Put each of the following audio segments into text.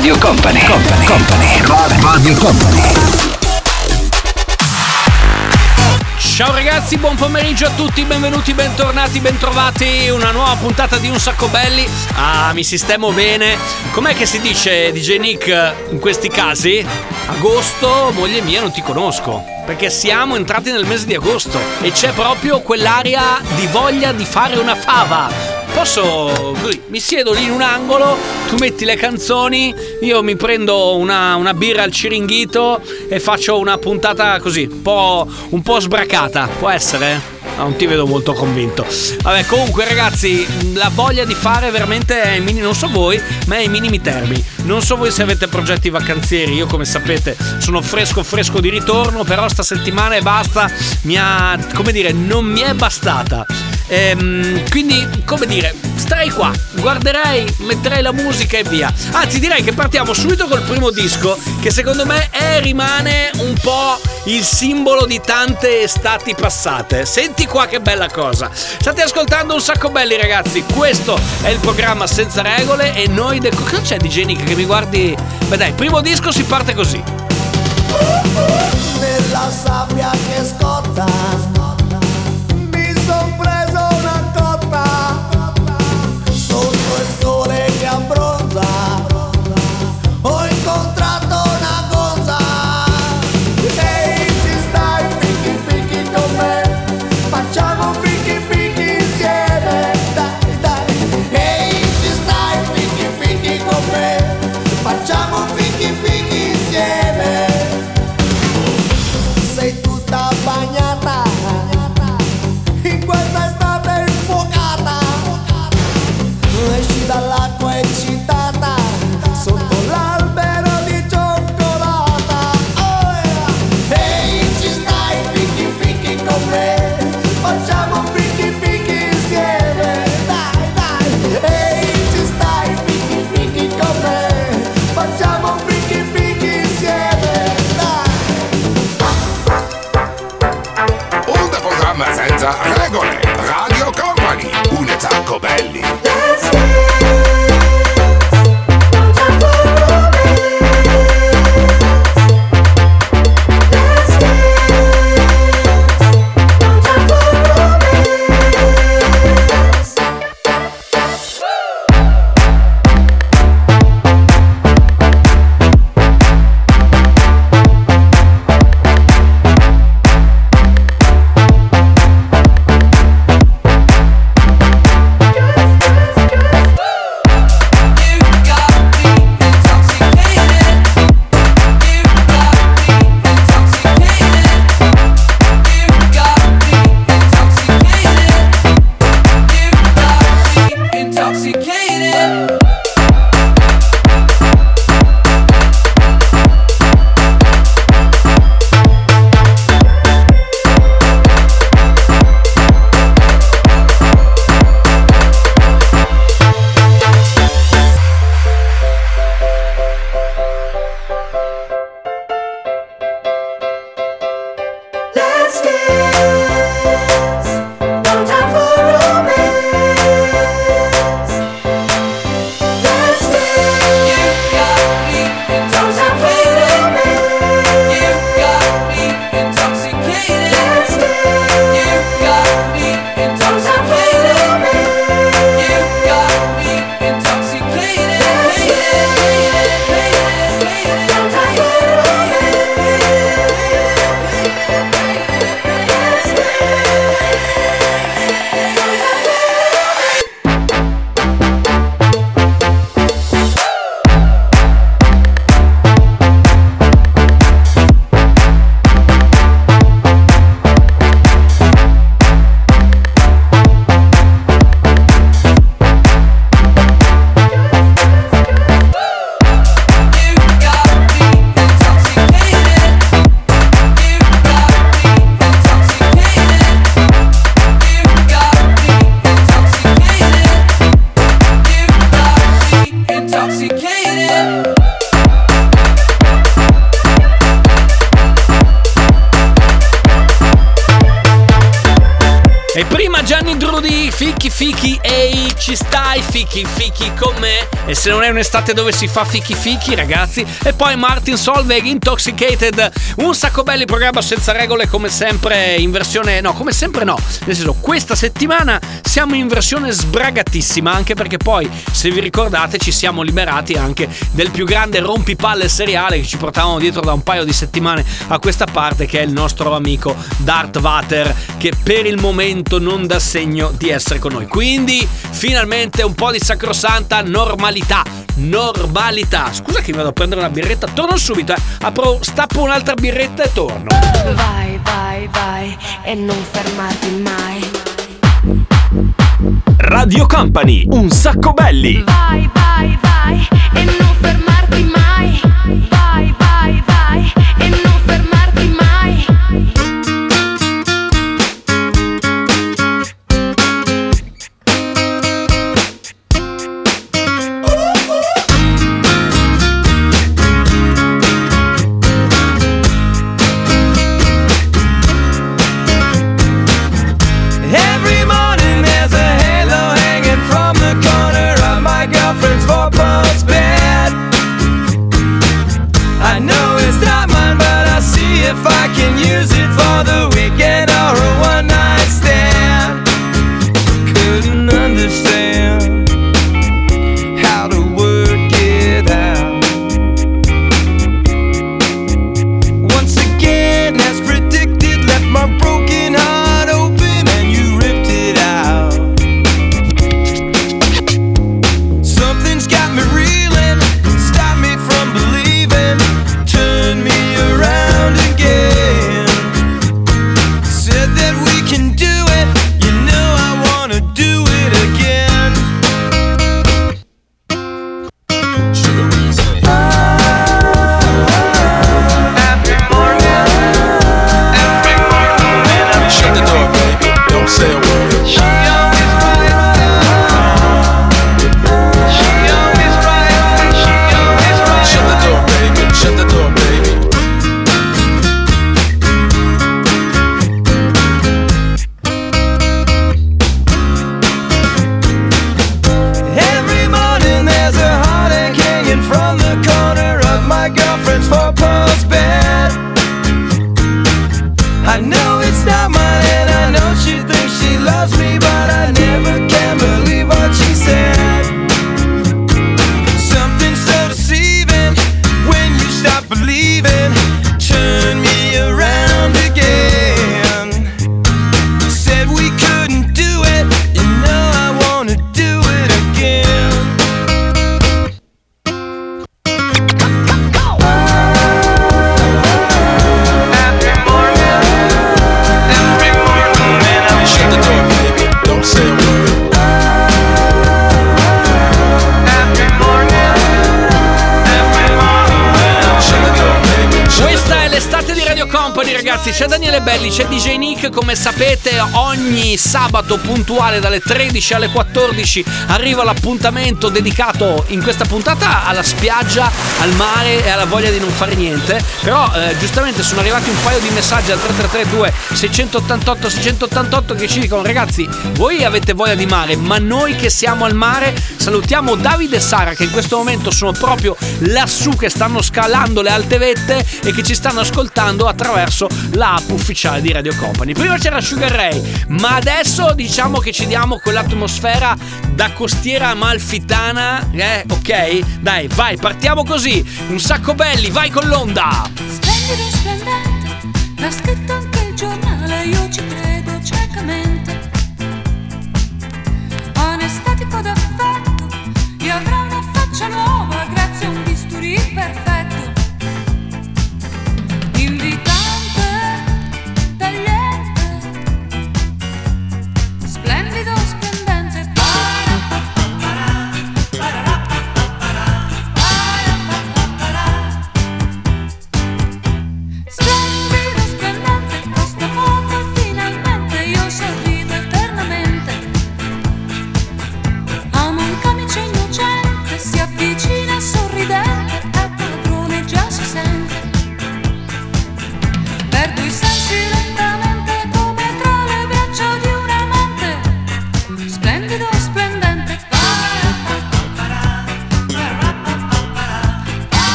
Radio Company, Company, Company, Radio Company. Ciao ragazzi, buon pomeriggio a tutti, benvenuti, bentornati, bentrovati. Una nuova puntata di Un Sacco Belli. Ah, mi sistemo bene. Com'è che si dice DJ Nick in questi casi? Agosto, moglie mia, non ti conosco. Perché siamo entrati nel mese di agosto e c'è proprio quell'aria di voglia di fare una fava. Posso. Mi siedo lì in un angolo, tu metti le canzoni, io mi prendo una, una birra al ciringhito e faccio una puntata così, un po', un po' sbracata. Può essere? No, non ti vedo molto convinto. Vabbè, comunque, ragazzi, la voglia di fare veramente è ai minimi, non so voi, ma è ai minimi termini. Non so voi se avete progetti vacanzieri. Io, come sapete, sono fresco fresco di ritorno, però sta settimana e basta. Mi ha. come dire, non mi è bastata. Ehm, quindi, come dire, starei qua, guarderei, metterei la musica e via. Anzi, direi che partiamo subito col primo disco, che secondo me è e rimane un po' il simbolo di tante estati passate. Senti qua che bella cosa. State ascoltando un sacco belli, ragazzi. Questo è il programma senza regole e noi. De- cosa c'è di Genica che mi guardi? Beh, dai, primo disco si parte così. Nella sabbia che scotta un'estate dove si fa Fichi Fichi, ragazzi. E poi Martin Solveig, Intoxicated, un sacco belli programma senza regole come sempre in versione, no, come sempre no. Nel senso, questa settimana siamo in versione sbragatissima, anche perché poi, se vi ricordate, ci siamo liberati anche del più grande rompipalle seriale che ci portavamo dietro da un paio di settimane a questa parte, che è il nostro amico Darth Vader, che per il momento non dà segno di essere con noi. Quindi, finalmente un po' di sacrosanta normalità. Normalità. Scusa che vado a prendere una birretta, torno subito, eh. Apro, stappo un'altra birretta e torno. Vai, vai, vai e non fermarti mai. Radio Company, un sacco belli. Vai, vai, vai e non fermarti mai. Vai, vai, vai e non fermarti ogni sabato puntuale dalle 13 alle 14 arriva l'appuntamento dedicato in questa puntata alla spiaggia, al mare e alla voglia di non fare niente. Però, eh, giustamente, sono arrivati un paio di messaggi al 3332 688 688 che ci dicono: ragazzi, voi avete voglia di mare, ma noi che siamo al mare salutiamo Davide e Sara che in questo momento sono proprio lassù che stanno scalando le alte vette e che ci stanno ascoltando attraverso l'app ufficiale di Radio Company. Prima c'era Sugar Ray, ma adesso diciamo che ci diamo quell'atmosfera da costiera amalfitana, eh, ok? Dai, vai, partiamo così. Un sacco belli, vai con l'onda. Splendido splendente, l'ha scritto anche il giornale, io ci credo ciecamente.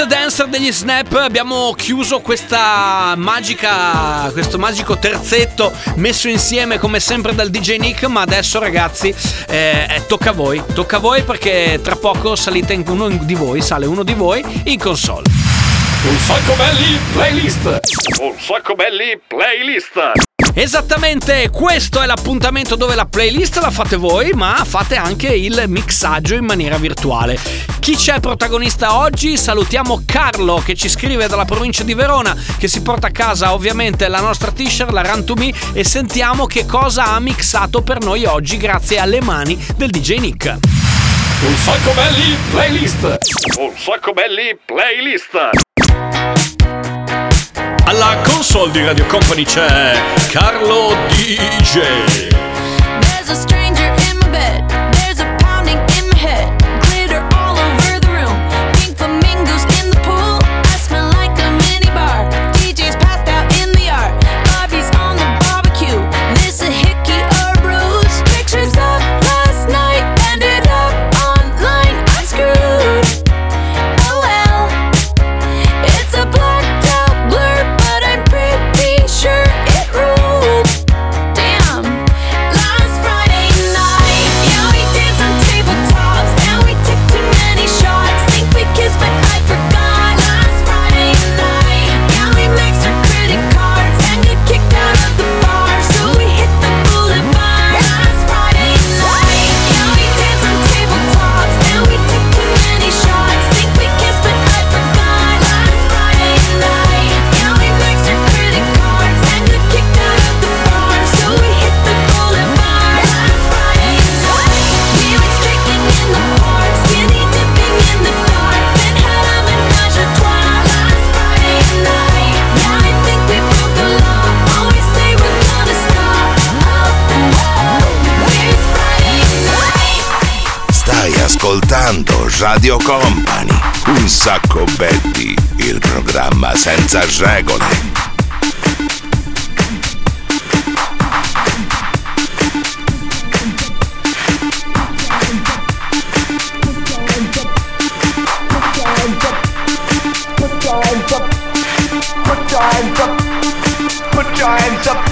A Dancer degli Snap abbiamo chiuso questa magica, questo magico terzetto messo insieme come sempre dal DJ Nick, ma adesso ragazzi eh, tocca a voi, tocca a voi perché tra poco salite uno di voi, sale uno di voi in console. Un sacco belli playlist. Un sacco belli playlist. Esattamente, questo è l'appuntamento dove la playlist la fate voi, ma fate anche il mixaggio in maniera virtuale. Chi c'è protagonista oggi? Salutiamo Carlo che ci scrive dalla provincia di Verona, che si porta a casa ovviamente la nostra t-shirt, la Run to Me, e sentiamo che cosa ha mixato per noi oggi grazie alle mani del DJ Nick. Un sacco belli playlist. Un sacco belli playlist. Alla console di Radio Company c'è Carlo DJ. There's a stranger in my bed. Radio Company. Un sacco belli, il programma senza regole. Put your hands up.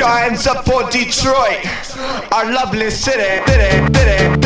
Hands up for Detroit, our lovely city, city, city,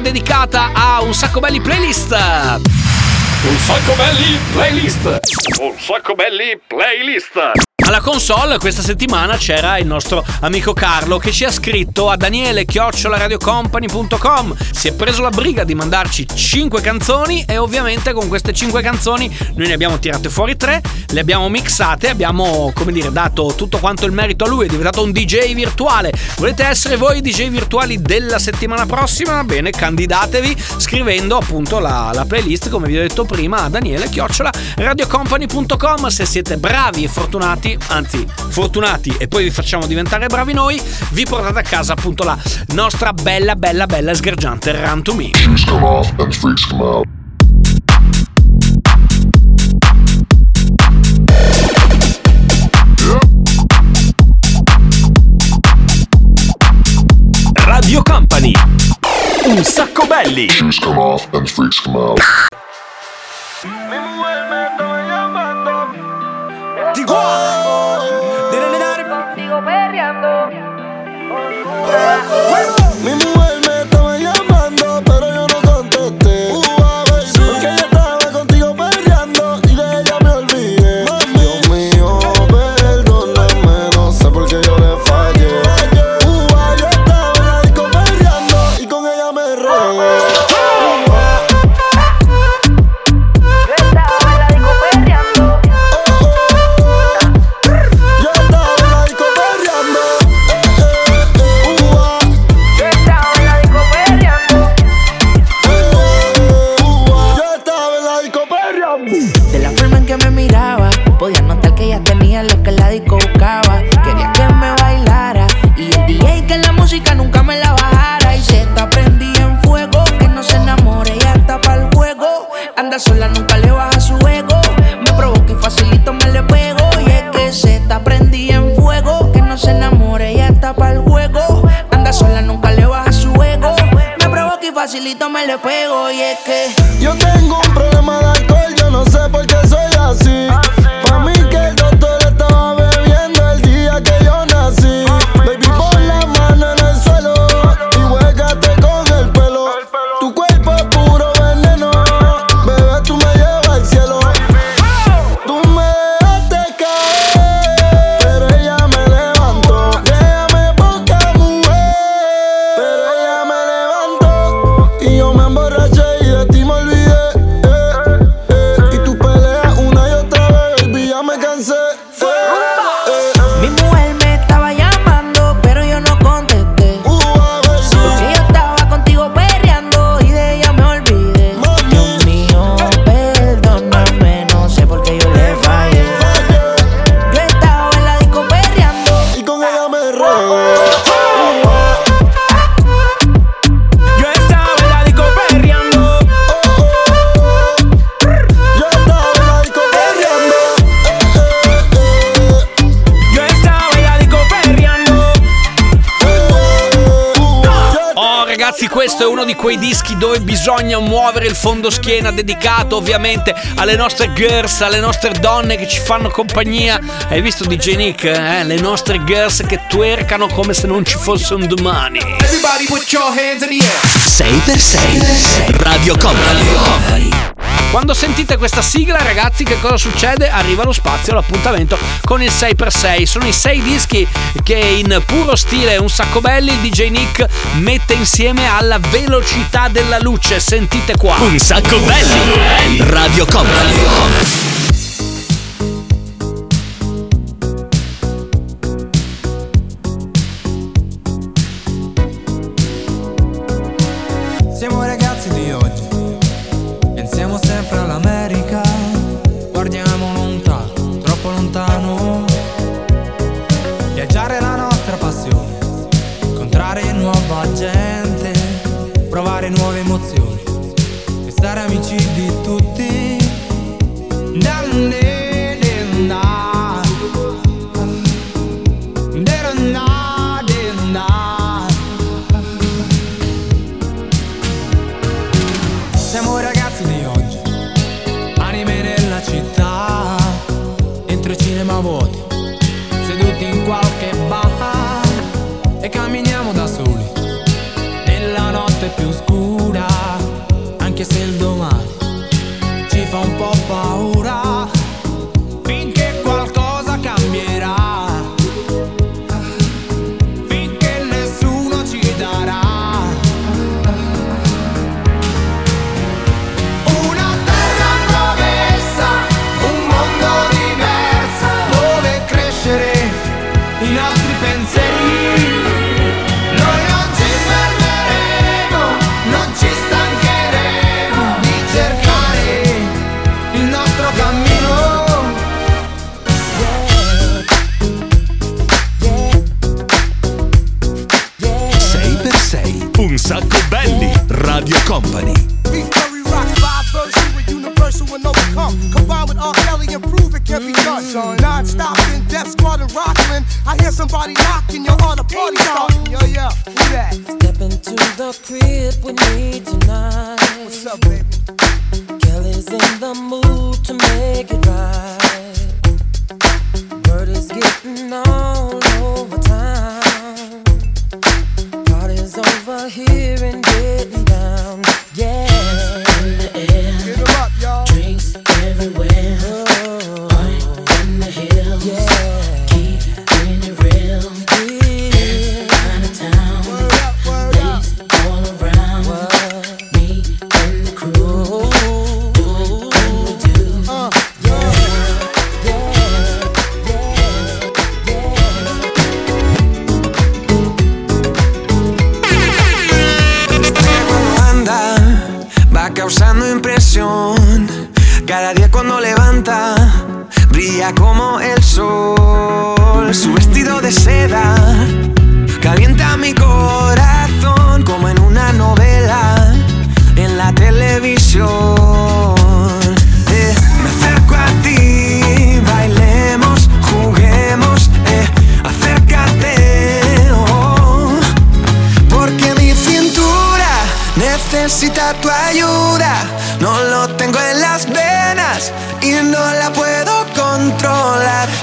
dedicata a un sacco belli playlist. Un sacco belli playlist. Un sacco belli playlist. Alla console questa settimana c'era il nostro amico Carlo che ci ha scritto a daniele radiocompany.com si è preso la briga di mandarci 5 canzoni e ovviamente con queste 5 canzoni noi ne abbiamo tirate fuori 3 le abbiamo mixate abbiamo come dire dato tutto quanto il merito a lui è diventato un DJ virtuale. Volete essere voi i DJ virtuali della settimana prossima? bene candidatevi scrivendo appunto la, la playlist come vi ho detto prima a daniele radiocompany.com se siete bravi e fortunati anzi fortunati e poi vi facciamo diventare bravi noi vi portate a casa appunto la nostra bella bella bella sgargiante Run to Me Shoes come off and freaks come out. Radio Company. Un sacco belli. solito me le pego y es que yo tengo un problema bisogna muovere il fondo schiena dedicato ovviamente alle nostre girls, alle nostre donne che ci fanno compagnia. Hai visto DJ Nick? Eh? Le nostre girls che twercano come se non ci fosse un domani. Everybody put your hands in the air. 6x6 Radio Company. Quando sentite questa sigla, ragazzi, che cosa succede? Arriva lo spazio l'appuntamento con il 6x6. Sono i 6 dischi che in puro stile un sacco belli il DJ Nick mette insieme alla velocità della luce. Sentite qua. Un sacco belli. Radio Company.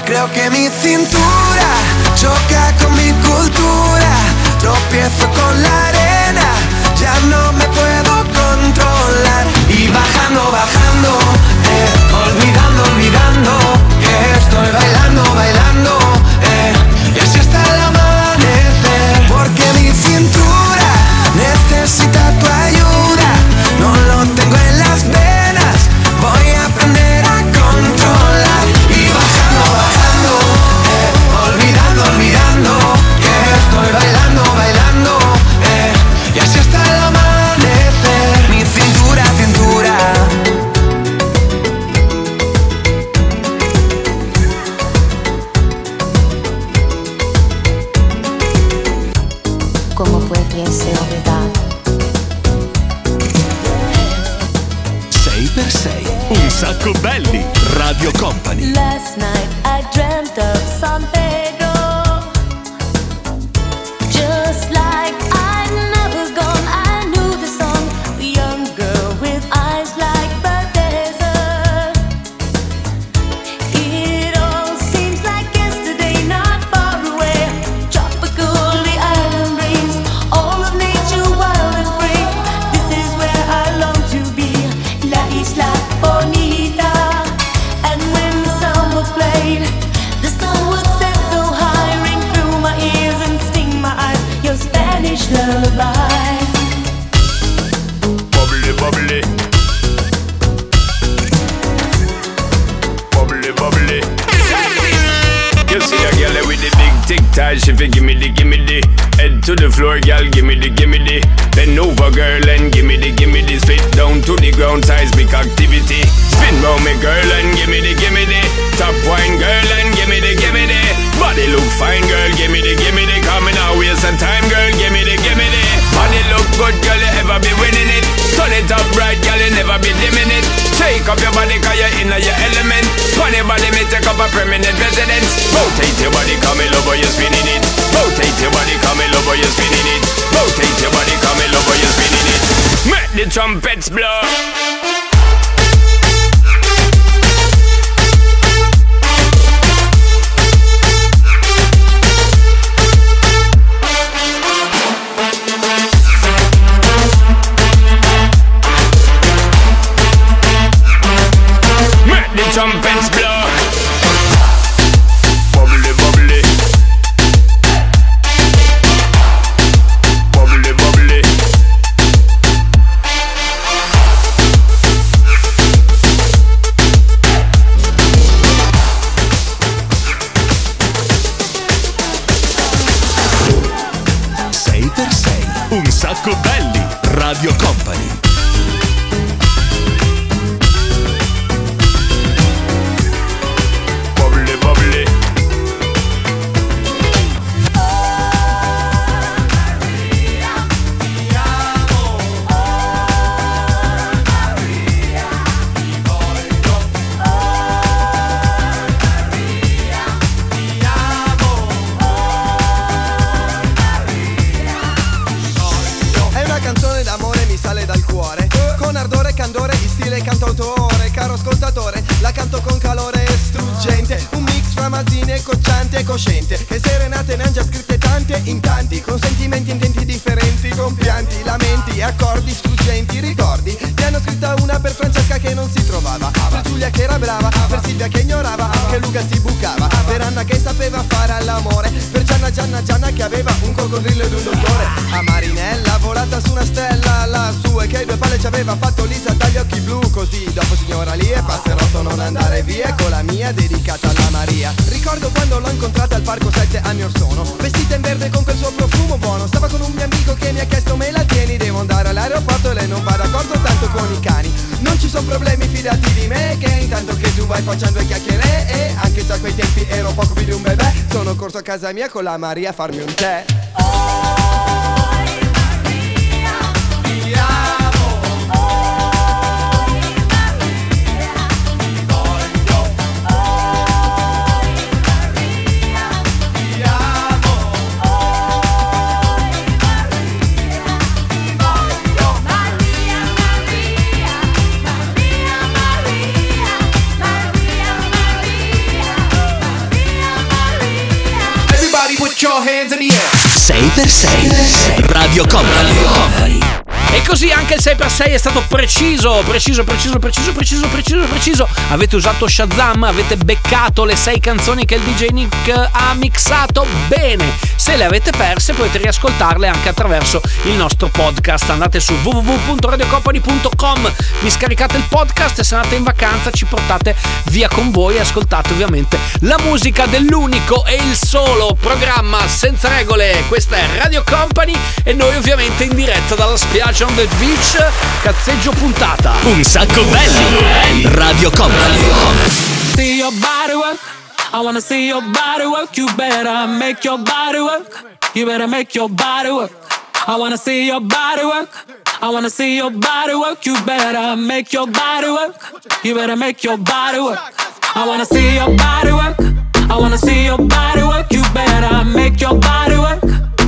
Creo que mi cintura choca con mi cultura. Tropiezo con la arena, ya no me puedo controlar. Y bajando, bajando parco sette anni or sono. Vestita in verde con quel suo profumo buono. Stava con un mio amico che mi ha chiesto me la tieni? Devo andare all'aeroporto e lei non va d'accordo tanto con i cani. Non ci sono problemi fidati di me Che intanto che tu vai facendo le chiacchiere E anche se a quei tempi ero poco più di un bebè Sono corso a casa mia con la Maria a farmi un tè. Your hands in the air. 6x6 Radio Company. E così anche il 6x6 è stato preciso, preciso, preciso, preciso, preciso, preciso, preciso. Avete usato Shazam, avete beccato le 6 canzoni che il DJ Nick ha mixato bene. Se le avete perse potete riascoltarle anche attraverso il nostro podcast. Andate su www.radiocompany.com, vi scaricate il podcast e se andate in vacanza ci portate via con voi e ascoltate ovviamente la musica dell'unico e il solo programma senza regole. Questa è Radio Company e noi ovviamente in diretta dalla spiaggia on the beach, cazzeggio puntata. Un sacco belli. Radio Company. See your body work. I wanna see your body work. You better make your body work. You better make your body work. I wanna see your body work. I wanna see your body work. You better make your body work. You better make your body work. I wanna see your body work. I wanna see your body work. You better make your body work.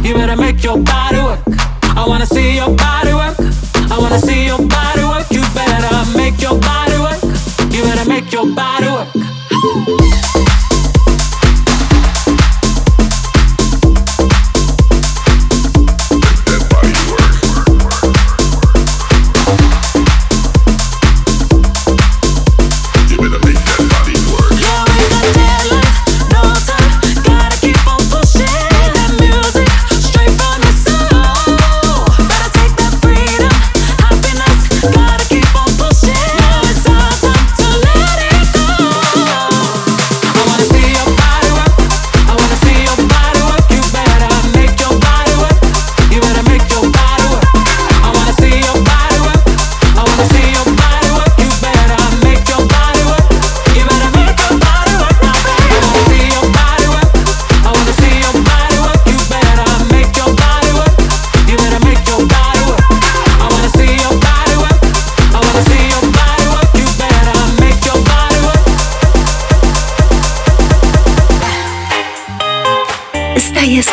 You better make your body work. I wanna see your body work. I wanna see your body work. You better make your body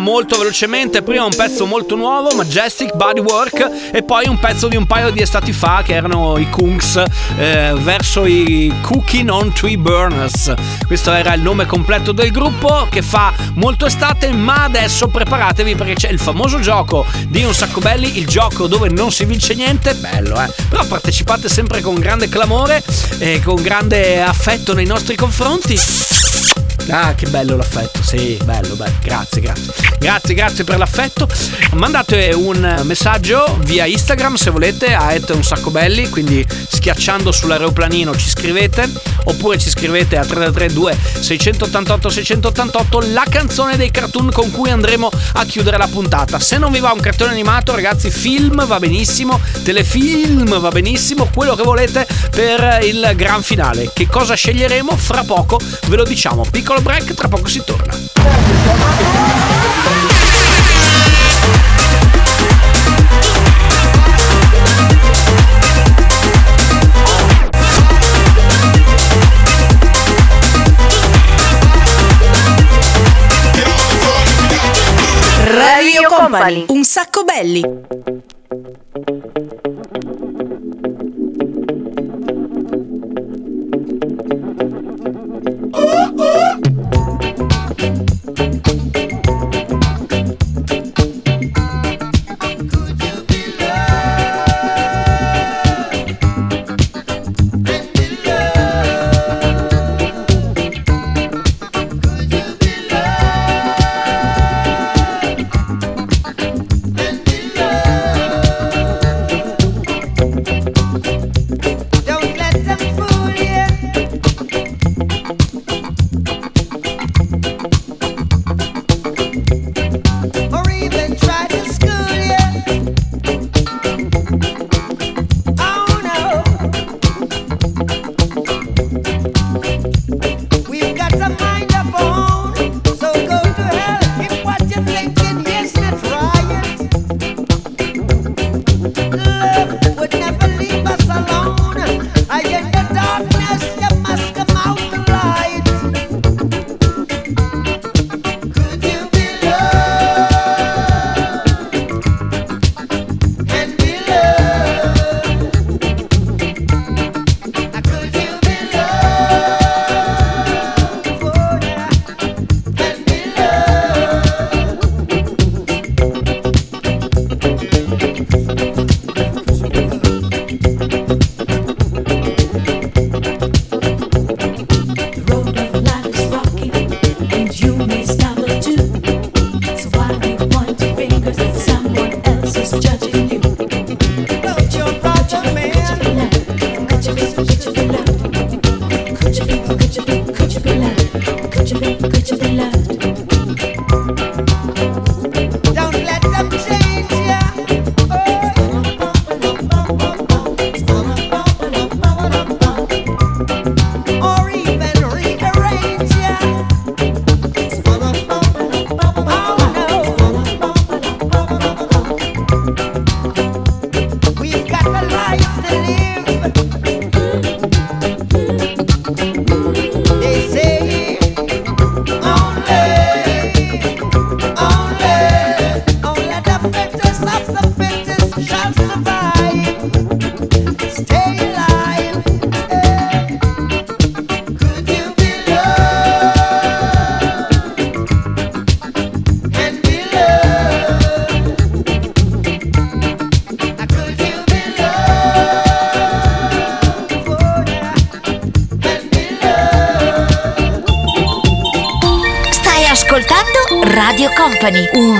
Molto velocemente. Prima un pezzo molto nuovo, Majestic Bodywork, e poi un pezzo di un paio di estati fa che erano i Kunks eh, verso i Cooking on Tree Burners. Questo era il nome completo del gruppo che fa molto estate, ma adesso preparatevi perché c'è il famoso gioco di Un Sacco Belli, il gioco dove non si vince niente, bello eh, però partecipate sempre con grande clamore e con grande affetto nei nostri confronti. Ah, che bello l'affetto, sì, bello, bello, grazie, grazie. Grazie, grazie per l'affetto. Mandate un messaggio via Instagram se volete a un sacco belli, quindi schiacciando sull'aeroplanino ci scrivete, oppure ci scrivete a 332 688 688 la canzone dei cartoon con cui andremo a chiudere la puntata. Se non vi va un cartone animato, ragazzi, film va benissimo, telefilm va benissimo, quello che volete per il gran finale. Che cosa sceglieremo? Fra poco ve lo diciamo. Piccolo break, tra poco si torna. Radio Company. Un sacco belli.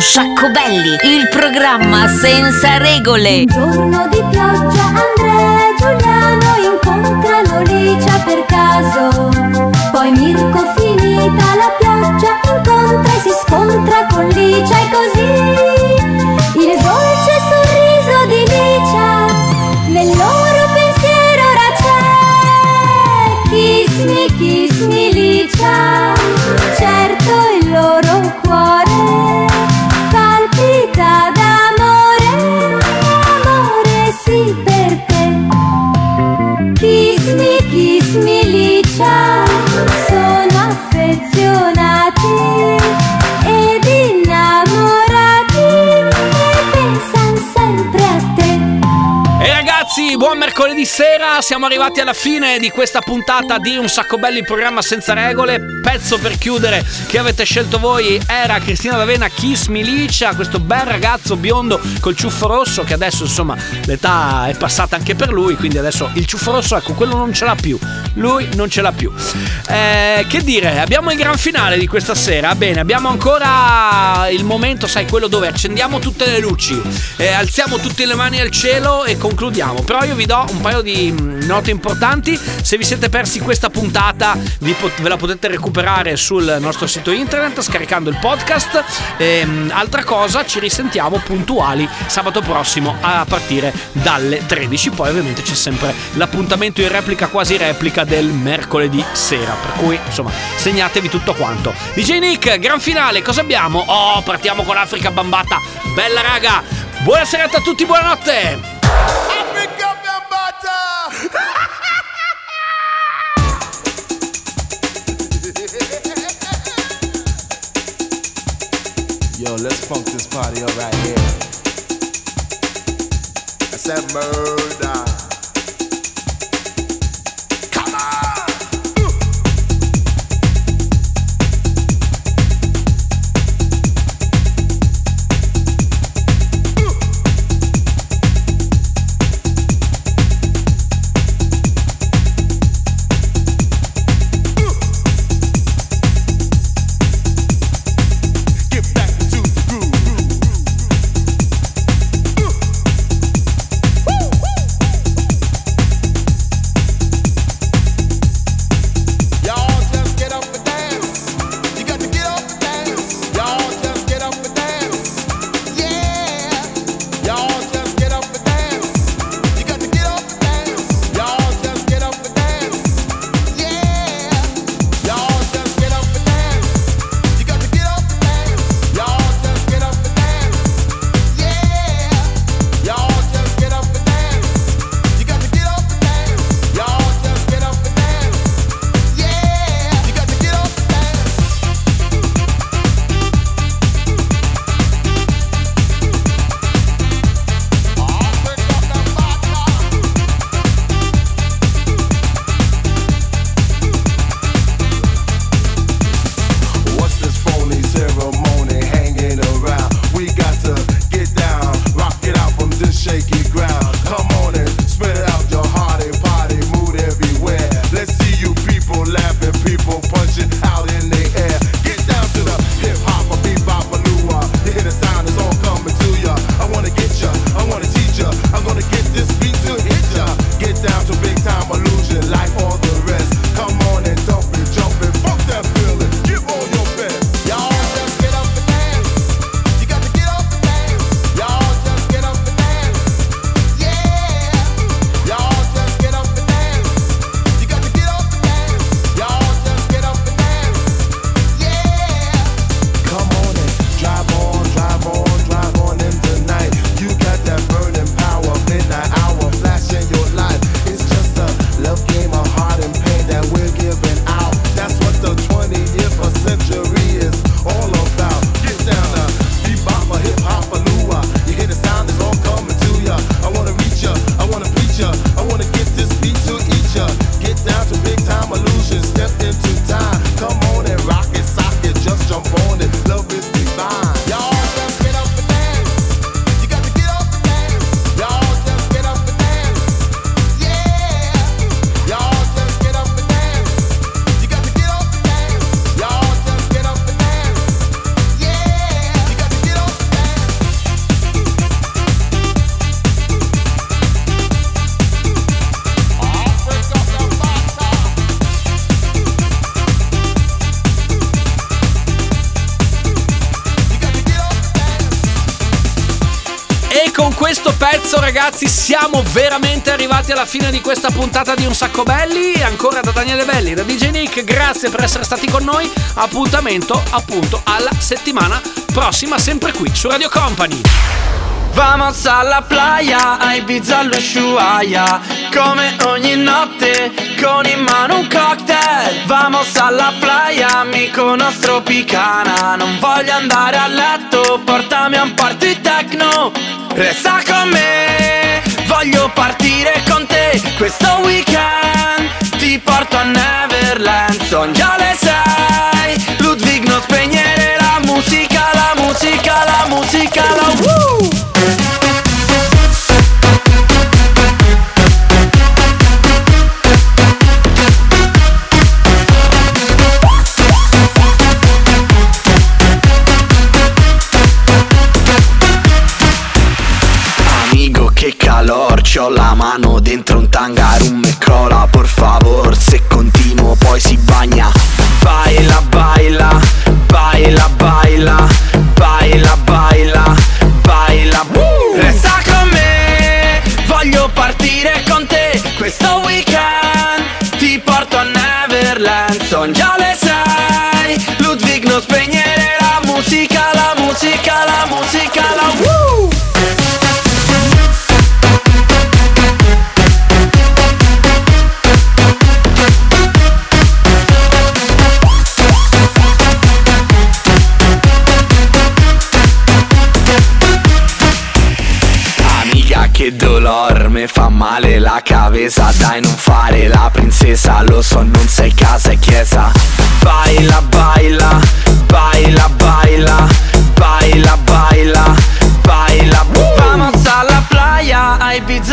Company, un sacco belli, il programma senza regole. Giorno di mercoledì sera, siamo arrivati alla fine di questa puntata di Un sacco belli, programma senza regole. Pezzo per chiudere che avete scelto voi era Cristina D'Avena Kiss Milicia, questo bel ragazzo biondo col ciuffo rosso che adesso insomma l'età è passata anche per lui, quindi adesso il ciuffo rosso, ecco, quello non ce l'ha più. Lui non ce l'ha più. Eh, che dire, abbiamo il gran finale di questa sera. Bene, abbiamo ancora il momento, sai, quello dove accendiamo tutte le luci, eh, alziamo tutte le mani al cielo e concludiamo. Però io vi do un paio di mm, note importanti. Se vi siete persi questa puntata, pot- ve la potete recuperare sul nostro sito internet scaricando il podcast. Ehm, altra cosa, ci risentiamo puntuali sabato prossimo a partire dalle 13. Poi ovviamente c'è sempre l'appuntamento in replica, quasi replica del mercoledì sera. Per cui insomma segnatevi tutto quanto. DJ Nick, gran finale, cosa abbiamo? Oh, partiamo con Africa Bambata. Bella raga, buona serata a tutti, buonanotte. Yo, let's funk this party up right here. I said murder. Adesso ragazzi siamo veramente arrivati alla fine di questa puntata di Un Sacco Belli. Ancora da Daniele Belli, da DJ Nick, grazie per essere stati con noi. Appuntamento appunto alla settimana prossima, sempre qui su Radio Company. Vamos alla playa, a Ibiza all'Ushuaia Come ogni notte, con in mano un cocktail Vamos alla playa, amico nostro picana Non voglio andare a letto, portami a un party techno. Resta con me, voglio partire con te Questo weekend. Ti porto a Neverland Son già le sei, Ludwig non spegnere la musica La musica, la musica, la woo! C'ho la mano dentro un tangarum e cola Por favor, se continuo poi si bagna. Baila, baila, baila, baila, baila, baila, baila. Resta con me, voglio partire con te. Questo weekend ti porto a Neverland Son già le sei, Ludwig non spegnere la musica, la musica,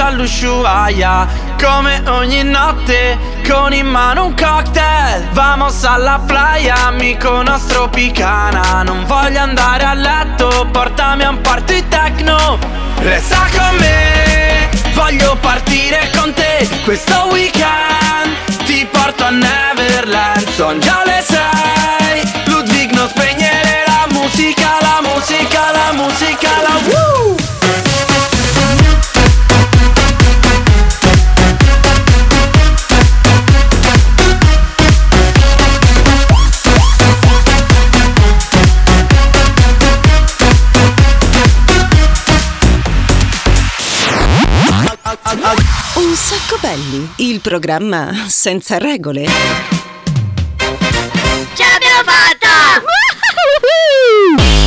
A Ibiza all'Ushuaia Come ogni notte Con in mano un cocktail. Vamos alla playa Amico nostro picana. Non voglio andare a letto Portami a un party techno. Resta con me Voglio partire con te Questo weekend programma senza regole. Ce l'abbiamo fatta!